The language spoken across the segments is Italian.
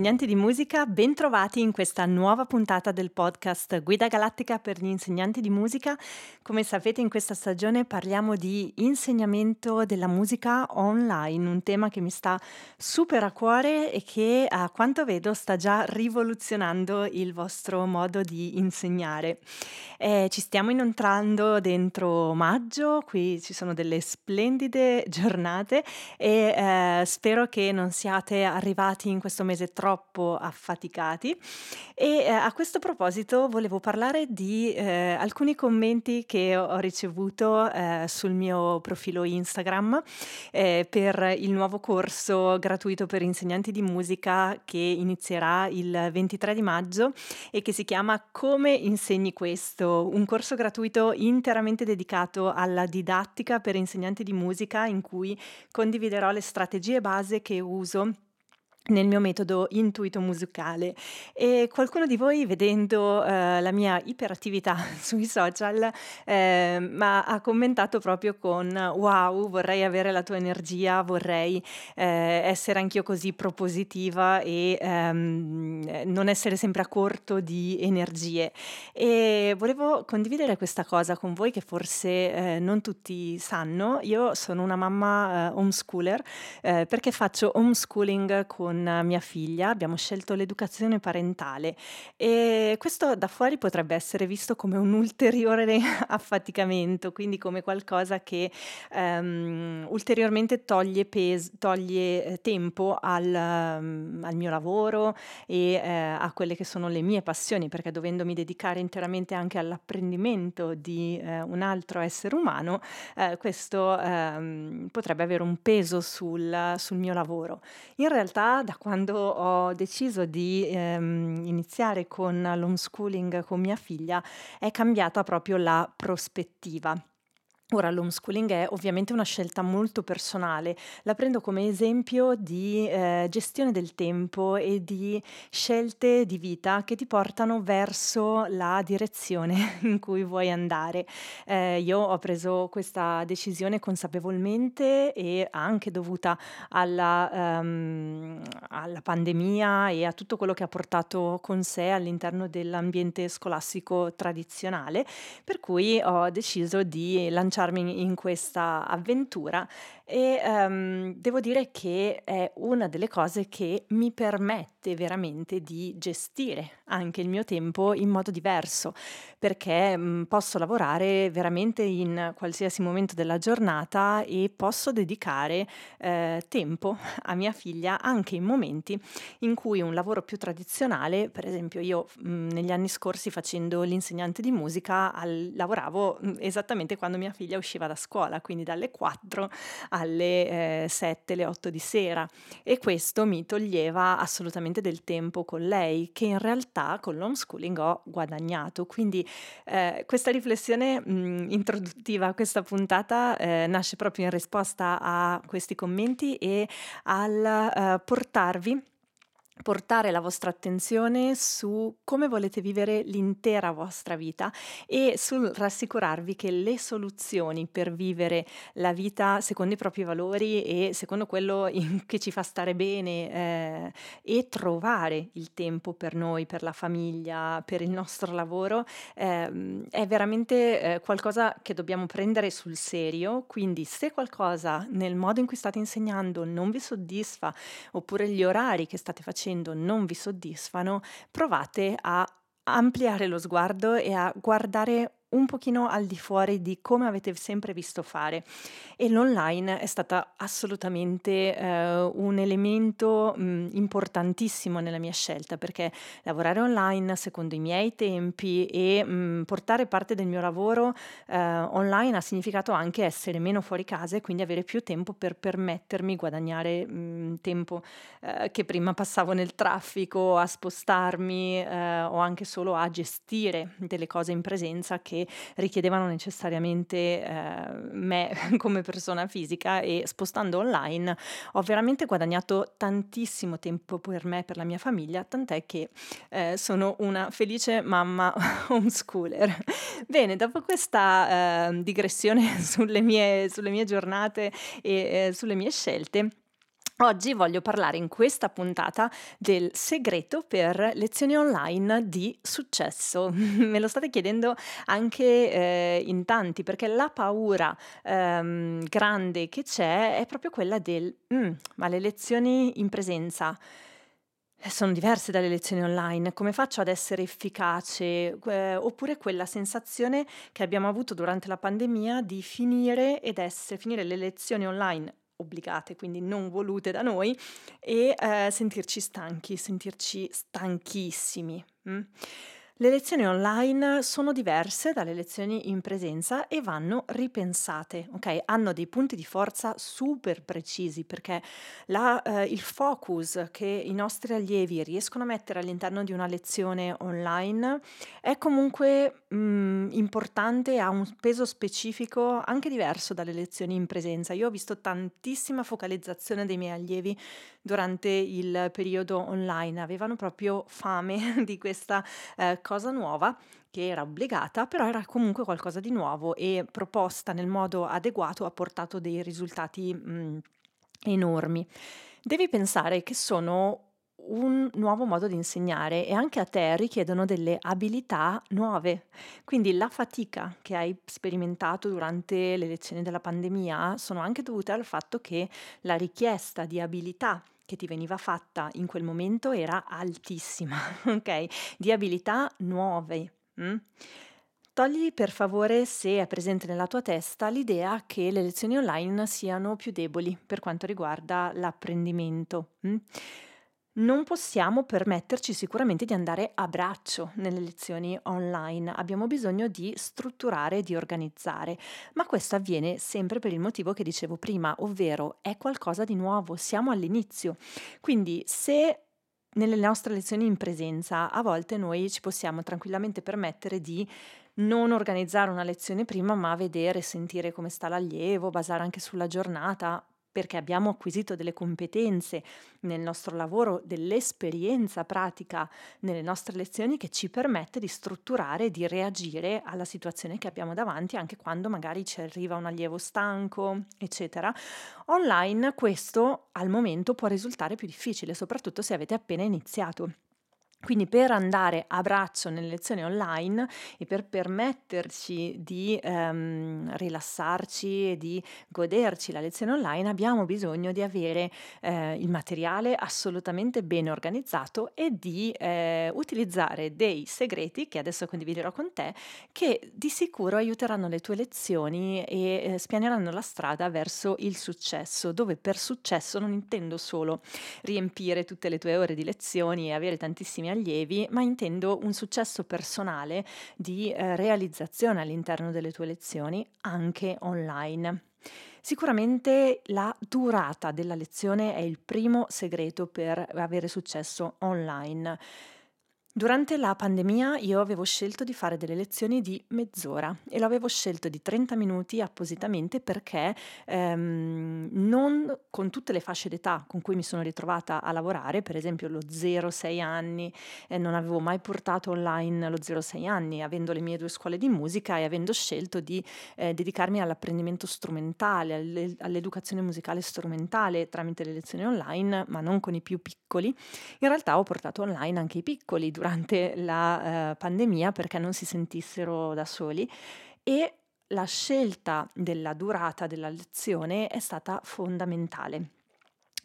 insegnanti di musica, bentrovati in questa nuova puntata del podcast Guida Galattica per gli insegnanti di musica. Come sapete in questa stagione parliamo di insegnamento della musica online, un tema che mi sta super a cuore e che a quanto vedo sta già rivoluzionando il vostro modo di insegnare. Eh, ci stiamo inoltrando dentro maggio, qui ci sono delle splendide giornate e eh, spero che non siate arrivati in questo mese troppo affaticati. E eh, a questo proposito volevo parlare di eh, alcuni commenti che ho ricevuto eh, sul mio profilo Instagram eh, per il nuovo corso gratuito per insegnanti di musica che inizierà il 23 di maggio e che si chiama Come insegni questo? Un corso gratuito interamente dedicato alla didattica per insegnanti di musica in cui condividerò le strategie base che uso nel mio metodo intuito musicale. E qualcuno di voi vedendo eh, la mia iperattività sui social eh, ma ha commentato proprio con wow vorrei avere la tua energia vorrei eh, essere anch'io così propositiva e ehm, non essere sempre a corto di energie e volevo condividere questa cosa con voi che forse eh, non tutti sanno. Io sono una mamma eh, homeschooler eh, perché faccio homeschooling con mia figlia abbiamo scelto l'educazione parentale e questo da fuori potrebbe essere visto come un ulteriore affaticamento, quindi come qualcosa che um, ulteriormente toglie, pes- toglie eh, tempo al, um, al, mio lavoro e eh, a quelle che sono le mie passioni, perché dovendomi dedicare interamente anche all'apprendimento di eh, un altro essere umano, eh, questo ehm, potrebbe avere un peso sul, sul mio lavoro. In realtà da quando ho deciso di ehm, iniziare con l'homeschooling con mia figlia è cambiata proprio la prospettiva. Ora, l'homeschooling è ovviamente una scelta molto personale, la prendo come esempio di eh, gestione del tempo e di scelte di vita che ti portano verso la direzione in cui vuoi andare. Eh, io ho preso questa decisione consapevolmente e anche dovuta alla, um, alla pandemia e a tutto quello che ha portato con sé all'interno dell'ambiente scolastico tradizionale, per cui ho deciso di lanciare lanciarmi in questa avventura e um, devo dire che è una delle cose che mi permette veramente di gestire anche il mio tempo in modo diverso, perché um, posso lavorare veramente in qualsiasi momento della giornata e posso dedicare eh, tempo a mia figlia anche in momenti in cui un lavoro più tradizionale, per esempio io mh, negli anni scorsi facendo l'insegnante di musica al, lavoravo mh, esattamente quando mia figlia usciva da scuola, quindi dalle 4 alle eh, 7, le 8 di sera e questo mi toglieva assolutamente del tempo con lei che in realtà con l'homeschooling ho guadagnato. Quindi eh, questa riflessione mh, introduttiva a questa puntata eh, nasce proprio in risposta a questi commenti e al eh, portarvi portare la vostra attenzione su come volete vivere l'intera vostra vita e sul rassicurarvi che le soluzioni per vivere la vita secondo i propri valori e secondo quello in, che ci fa stare bene eh, e trovare il tempo per noi, per la famiglia, per il nostro lavoro eh, è veramente eh, qualcosa che dobbiamo prendere sul serio. Quindi se qualcosa nel modo in cui state insegnando non vi soddisfa oppure gli orari che state facendo facendo non vi soddisfano, provate a ampliare lo sguardo e a guardare un pochino al di fuori di come avete sempre visto fare. E l'online è stata assolutamente eh, un elemento mh, importantissimo nella mia scelta perché lavorare online secondo i miei tempi e mh, portare parte del mio lavoro eh, online ha significato anche essere meno fuori casa e quindi avere più tempo per permettermi guadagnare mh, tempo eh, che prima passavo nel traffico a spostarmi eh, o anche solo a gestire delle cose in presenza che richiedevano necessariamente eh, me come persona fisica e spostando online ho veramente guadagnato tantissimo tempo per me, per la mia famiglia, tant'è che eh, sono una felice mamma homeschooler. Bene, dopo questa eh, digressione sulle mie, sulle mie giornate e eh, sulle mie scelte, Oggi voglio parlare in questa puntata del segreto per lezioni online di successo. Me lo state chiedendo anche eh, in tanti perché la paura ehm, grande che c'è è proprio quella del mm, ma le lezioni in presenza eh, sono diverse dalle lezioni online, come faccio ad essere efficace? Eh, oppure quella sensazione che abbiamo avuto durante la pandemia di finire ed essere, finire le lezioni online obbligate, quindi non volute da noi, e eh, sentirci stanchi, sentirci stanchissimi. Mm? Le lezioni online sono diverse dalle lezioni in presenza e vanno ripensate, ok? Hanno dei punti di forza super precisi perché la, eh, il focus che i nostri allievi riescono a mettere all'interno di una lezione online è comunque mh, mm, importante, ha un peso specifico anche diverso dalle lezioni in presenza. Io ho visto tantissima focalizzazione dei miei allievi durante il periodo online, avevano proprio fame di questa eh, cosa nuova che era obbligata, però era comunque qualcosa di nuovo e proposta nel modo adeguato ha portato dei risultati mh, mm, enormi. Devi pensare che sono un nuovo modo di insegnare e anche a te richiedono delle abilità nuove. Quindi la fatica che hai sperimentato durante le lezioni della pandemia sono anche dovute al fatto che la richiesta di abilità che ti veniva fatta in quel momento era altissima, ok? Di abilità nuove. Mm? Togli per favore, se è presente nella tua testa, l'idea che le lezioni online siano più deboli per quanto riguarda l'apprendimento. Mm? Non possiamo permetterci sicuramente di andare a braccio nelle lezioni online, abbiamo bisogno di strutturare di organizzare, ma questo avviene sempre per il motivo che dicevo prima, ovvero è qualcosa di nuovo, siamo all'inizio. Quindi se nelle nostre lezioni in presenza a volte noi ci possiamo tranquillamente permettere di non organizzare una lezione prima, ma vedere, sentire come sta l'allievo, basare anche sulla giornata, perché abbiamo acquisito delle competenze nel nostro lavoro, dell'esperienza pratica nelle nostre lezioni che ci permette di strutturare e di reagire alla situazione che abbiamo davanti anche quando magari ci arriva un allievo stanco, eccetera. Online questo al momento può risultare più difficile, soprattutto se avete appena iniziato. Quindi per andare a braccio nelle lezioni online e per permetterci di ehm, rilassarci e di goderci la lezione online abbiamo bisogno di avere eh, il materiale assolutamente ben organizzato e di eh, utilizzare dei segreti che adesso condividerò con te che di sicuro aiuteranno le tue lezioni e eh, spianeranno la strada verso il successo, dove per successo non intendo solo riempire tutte le tue ore di lezioni e avere tantissimi allievi, ma intendo un successo personale di eh, realizzazione all'interno delle tue lezioni anche online. Sicuramente la durata della lezione è il primo segreto per avere successo online. Durante la pandemia io avevo scelto di fare delle lezioni di mezz'ora e l'avevo scelto di 30 minuti appositamente perché ehm, non con tutte le fasce d'età con cui mi sono ritrovata a lavorare, per esempio lo 0-6 anni, eh, non avevo mai portato online lo 0-6 anni, avendo le mie due scuole di musica e avendo scelto di eh, dedicarmi all'apprendimento strumentale, alle, all'educazione musicale strumentale tramite le lezioni online, ma non con i più piccoli, in realtà ho portato online anche i piccoli durante la eh, pandemia perché non si sentissero da soli e la scelta della durata della lezione è stata fondamentale.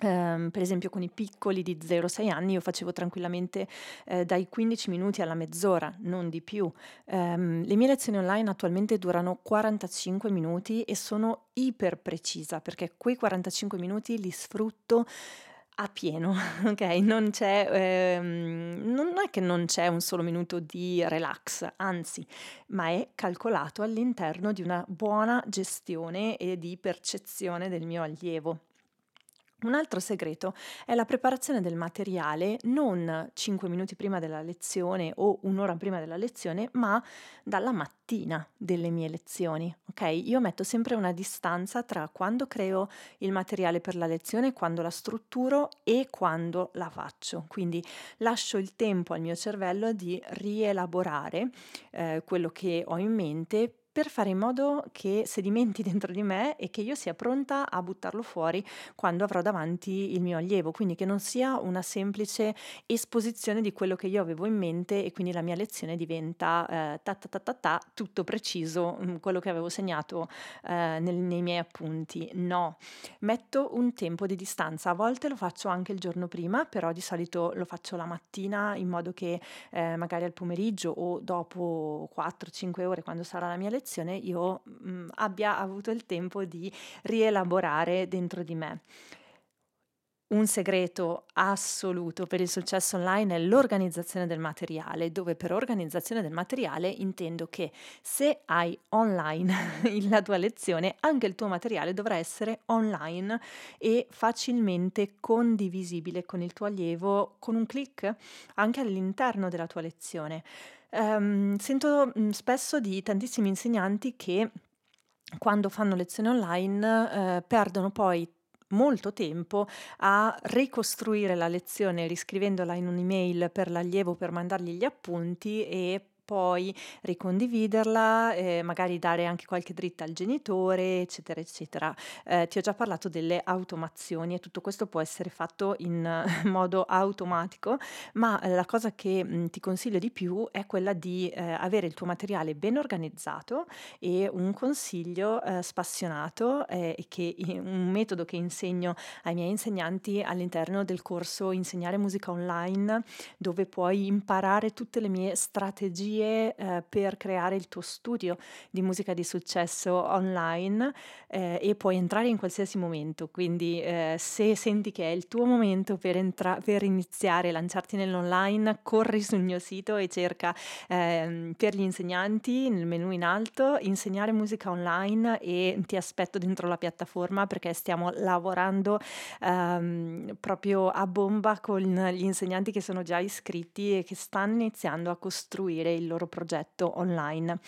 Um, per esempio con i piccoli di 0-6 anni io facevo tranquillamente eh, dai 15 minuti alla mezz'ora, non di più. Um, le mie lezioni online attualmente durano 45 minuti e sono iper precisa perché quei 45 minuti li sfrutto a pieno, ok? Non c'è, ehm, non è che non c'è un solo minuto di relax, anzi, ma è calcolato all'interno di una buona gestione e di percezione del mio allievo. Un altro segreto è la preparazione del materiale non 5 minuti prima della lezione o un'ora prima della lezione, ma dalla mattina delle mie lezioni. Ok? Io metto sempre una distanza tra quando creo il materiale per la lezione, quando la strutturo e quando la faccio. Quindi lascio il tempo al mio cervello di rielaborare eh, quello che ho in mente per fare in modo che sedimenti dentro di me e che io sia pronta a buttarlo fuori quando avrò davanti il mio allievo, quindi che non sia una semplice esposizione di quello che io avevo in mente e quindi la mia lezione diventa eh, ta, ta, ta, ta, tutto preciso, mm, quello che avevo segnato eh, nel, nei miei appunti. No, metto un tempo di distanza, a volte lo faccio anche il giorno prima, però di solito lo faccio la mattina in modo che eh, magari al pomeriggio o dopo 4-5 ore quando sarà la mia lezione lezione io mh, mm, abbia avuto il tempo di rielaborare dentro di me. Un segreto assoluto per il successo online è l'organizzazione del materiale, dove per organizzazione del materiale intendo che se hai online la tua lezione, anche il tuo materiale dovrà essere online e facilmente condivisibile con il tuo allievo con un clic anche all'interno della tua lezione. Um, sento mh, spesso di tantissimi insegnanti che quando fanno lezioni online eh, perdono poi molto tempo a ricostruire la lezione riscrivendola in un'email per l'allievo per mandargli gli appunti e poi ricondividerla, eh, magari dare anche qualche dritta al genitore, eccetera, eccetera. Eh, ti ho già parlato delle automazioni e tutto questo può essere fatto in modo automatico, ma la cosa che mh, mm, ti consiglio di più è quella di eh, avere il tuo materiale ben organizzato e un consiglio eh, spassionato eh, e che un metodo che insegno ai miei insegnanti all'interno del corso Insegnare musica online, dove puoi imparare tutte le mie strategie strategie eh, per creare il tuo studio di musica di successo online eh, e puoi entrare in qualsiasi momento, quindi eh, se senti che è il tuo momento per, entra- per iniziare, lanciarti nell'online, corri sul mio sito e cerca ehm, per gli insegnanti nel menu in alto insegnare musica online e ti aspetto dentro la piattaforma perché stiamo lavorando ehm, proprio a bomba con gli insegnanti che sono già iscritti e che stanno iniziando a costruire il il loro progetto online.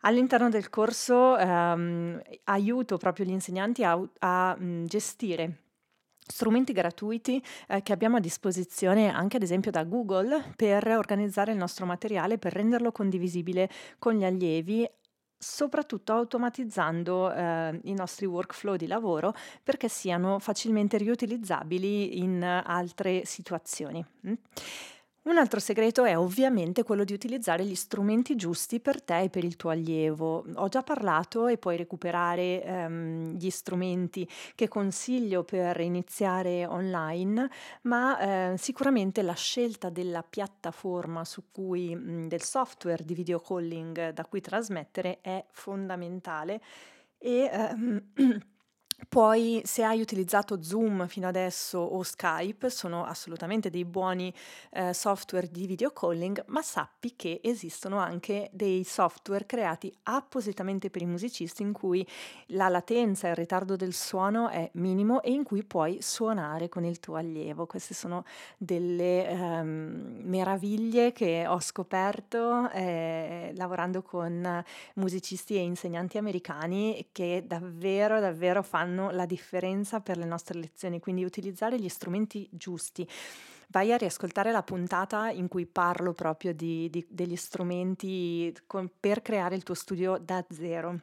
All'interno del corso ehm, aiuto proprio gli insegnanti a, a gestire strumenti gratuiti eh, che abbiamo a disposizione anche ad esempio da Google per organizzare il nostro materiale, per renderlo condivisibile con gli allievi soprattutto automatizzando eh, i nostri workflow di lavoro perché siano facilmente riutilizzabili in altre situazioni. Mm? Un altro segreto è ovviamente quello di utilizzare gli strumenti giusti per te e per il tuo allievo. Ho già parlato e puoi recuperare ehm, gli strumenti che consiglio per iniziare online, ma eh, sicuramente la scelta della piattaforma su cui, mh, del software di video calling da cui trasmettere è fondamentale e ehm, Poi, se hai utilizzato Zoom fino adesso o Skype, sono assolutamente dei buoni eh, software di video calling, ma sappi che esistono anche dei software creati appositamente per i musicisti in cui la latenza e il ritardo del suono è minimo e in cui puoi suonare con il tuo allievo. Queste sono delle ehm, meraviglie che ho scoperto eh, lavorando con musicisti e insegnanti americani che davvero, davvero fanno fanno la differenza per le nostre lezioni, quindi utilizzare gli strumenti giusti. Vai a riascoltare la puntata in cui parlo proprio di, di, degli strumenti con, per creare il tuo studio da zero.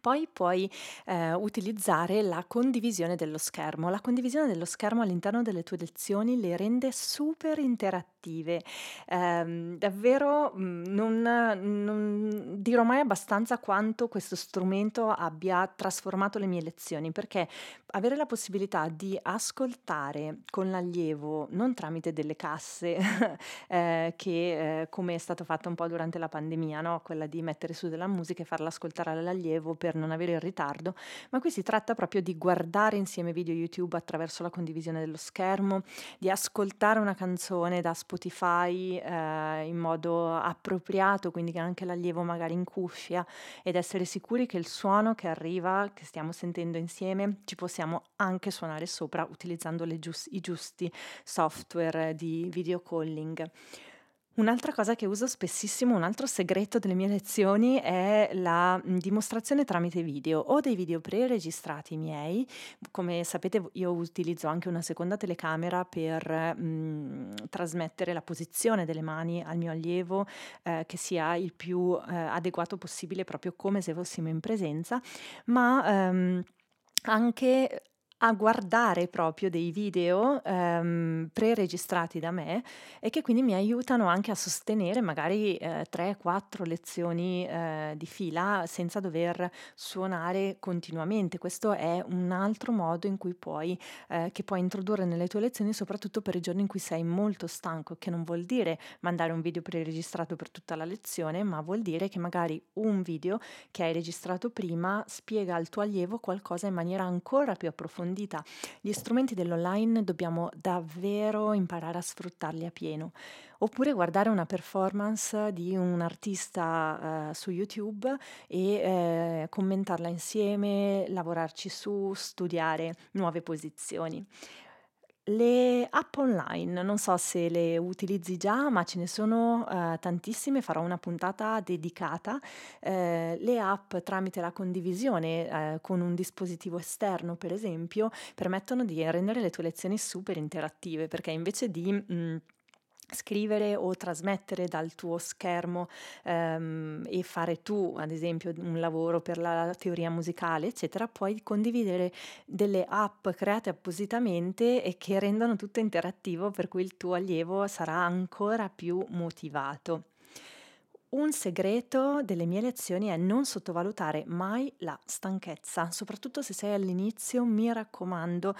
Poi puoi eh, utilizzare la condivisione dello schermo. La condivisione dello schermo all'interno delle tue lezioni le rende super interattive. Eh, davvero mm, non, non, dirò mai abbastanza quanto questo strumento abbia trasformato le mie lezioni, perché avere la possibilità di ascoltare con l'allievo, non tramite delle casse, eh, che eh, come è stato fatto un po' durante la pandemia, no? quella di mettere su della musica e farla ascoltare all'allievo per non avere il ritardo, ma qui si tratta proprio di guardare insieme video YouTube attraverso la condivisione dello schermo, di ascoltare una canzone da Spotify eh, in modo appropriato, quindi che anche l'allievo magari in cuffia ed essere sicuri che il suono che arriva, che stiamo sentendo insieme, ci possiamo anche suonare sopra utilizzando gius- i giusti software di video calling. Un'altra cosa che uso spessissimo, un altro segreto delle mie lezioni è la dimostrazione tramite video o dei video pre-registrati miei. Come sapete io utilizzo anche una seconda telecamera per mh, trasmettere la posizione delle mani al mio allievo eh, che sia il più eh, adeguato possibile proprio come se fossimo in presenza, ma ehm, anche a guardare proprio dei video, ehm, pre-registrati da me e che quindi mi aiutano anche a sostenere magari, ehm, 3, 4 lezioni, ehm, di fila senza dover suonare continuamente. Questo è un altro modo in cui puoi ehm, che puoi introdurre nelle tue lezioni, soprattutto per i giorni in cui sei molto stanco, che non vuol dire mandare un video pre-registrato per tutta la lezione, ma vuol dire che magari un video che hai registrato prima spiega al tuo allievo qualcosa in maniera ancora più approfondita approfondita. Gli strumenti dell'online dobbiamo davvero imparare a sfruttarli a pieno. Oppure guardare una performance di un artista eh, su YouTube e eh, commentarla insieme, lavorarci su, studiare nuove posizioni. Le app online, non so se le utilizzi già, ma ce ne sono, ehm, tantissime, farò una puntata dedicata. Ehm, le app tramite la condivisione, ehm, con un dispositivo esterno, per esempio, permettono di rendere le tue lezioni super interattive, perché invece di, mhmm scrivere o trasmettere dal tuo schermo ehm, e fare tu, ad esempio, un lavoro per la teoria musicale, eccetera, puoi condividere delle app create appositamente e che rendono tutto interattivo, per cui il tuo allievo sarà ancora più motivato. Un segreto delle mie lezioni è non sottovalutare mai la stanchezza, soprattutto se sei all'inizio, mi raccomando,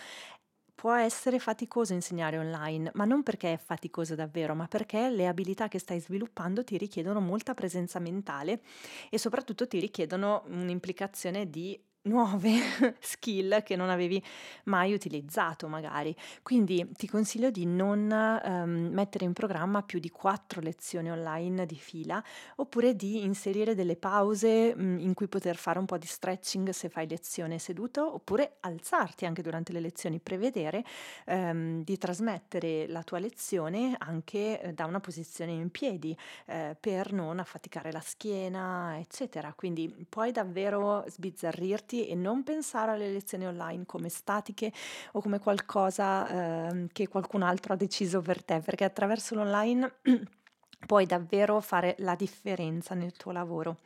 Può essere faticoso insegnare online, ma non perché è faticoso davvero, ma perché le abilità che stai sviluppando ti richiedono molta presenza mentale e soprattutto ti richiedono un'implicazione di nuove skill che non avevi mai utilizzato magari. Quindi ti consiglio di non ehm, mettere in programma più di quattro lezioni online di fila oppure di inserire delle pause mh, mm, in cui poter fare un po' di stretching se fai lezione seduto oppure alzarti anche durante le lezioni, prevedere ehm, di trasmettere la tua lezione anche eh, da una posizione in piedi eh, per non affaticare la schiena, eccetera. Quindi puoi davvero sbizzarrirti aperti e non pensare alle lezioni online come statiche o come qualcosa eh, che qualcun altro ha deciso per te, perché attraverso l'online puoi davvero fare la differenza nel tuo lavoro.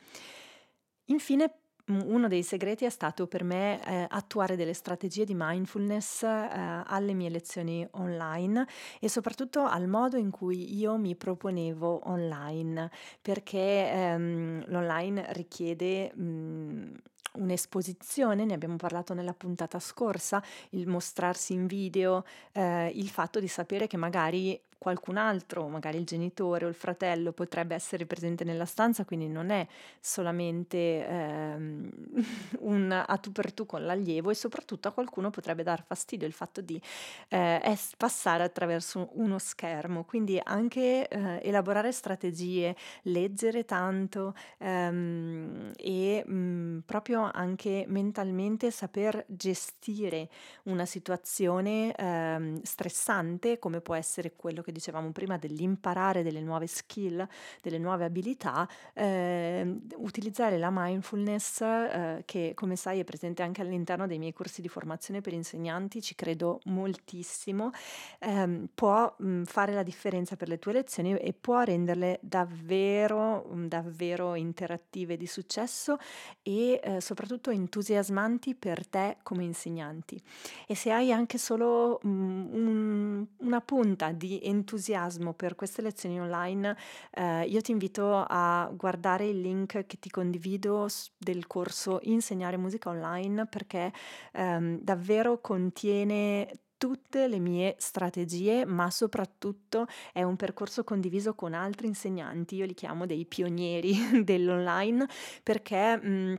Infine, uno dei segreti è stato per me eh, attuare delle strategie di mindfulness eh, alle mie lezioni online e soprattutto al modo in cui io mi proponevo online, perché ehm, l'online richiede mh, un'esposizione, ne abbiamo parlato nella puntata scorsa, il mostrarsi in video, eh, il fatto di sapere che magari qualcun altro, magari il genitore o il fratello, potrebbe essere presente nella stanza, quindi non è solamente ehm, un a tu per tu con l'allievo e soprattutto a qualcuno potrebbe dar fastidio il fatto di eh, passare attraverso uno schermo, quindi anche eh, elaborare strategie, leggere tanto ehm, e mh, mm, proprio anche mentalmente saper gestire una situazione ehm, stressante come può essere quello che che dicevamo prima dell'imparare delle nuove skill, delle nuove abilità, eh, utilizzare la mindfulness eh, che come sai è presente anche all'interno dei miei corsi di formazione per insegnanti, ci credo moltissimo, eh, può mh, fare la differenza per le tue lezioni e può renderle davvero, davvero interattive di successo e eh, soprattutto entusiasmanti per te come insegnanti. E se hai anche solo mh, un, una punta di entusiasmo, entusiasmo per queste lezioni online, eh, io ti invito a guardare il link che ti condivido del corso Insegnare musica online perché ehm, davvero contiene tutte le mie strategie, ma soprattutto è un percorso condiviso con altri insegnanti, io li chiamo dei pionieri dell'online perché mh,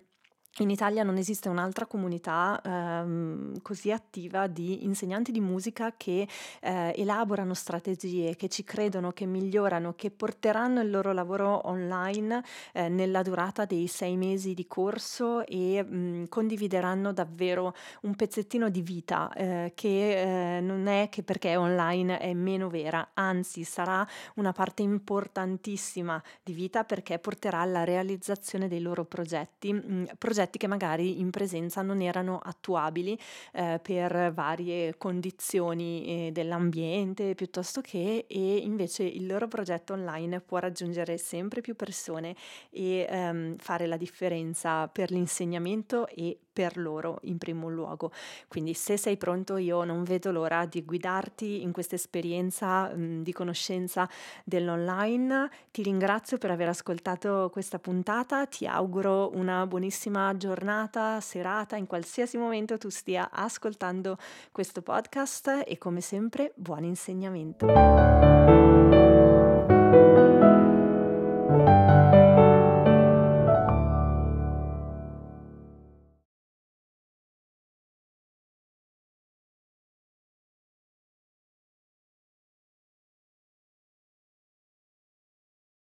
in Italia non esiste un'altra comunità ehm, così attiva di insegnanti di musica che eh, elaborano strategie, che ci credono, che migliorano, che porteranno il loro lavoro online eh, nella durata dei sei mesi di corso e mh, condivideranno davvero un pezzettino di vita eh, che eh, non è che perché è online è meno vera, anzi sarà una parte importantissima di vita perché porterà alla realizzazione dei loro progetti, mh, progetti progetti che magari in presenza non erano attuabili eh, per varie condizioni eh, dell'ambiente piuttosto che e invece il loro progetto online può raggiungere sempre più persone e ehm, fare la differenza per l'insegnamento e per loro in primo luogo. Quindi se sei pronto io non vedo l'ora di guidarti in questa esperienza mh, di conoscenza dell'online. Ti ringrazio per aver ascoltato questa puntata, ti auguro una buonissima giornata, serata, in qualsiasi momento tu stia ascoltando questo podcast e come sempre buon insegnamento.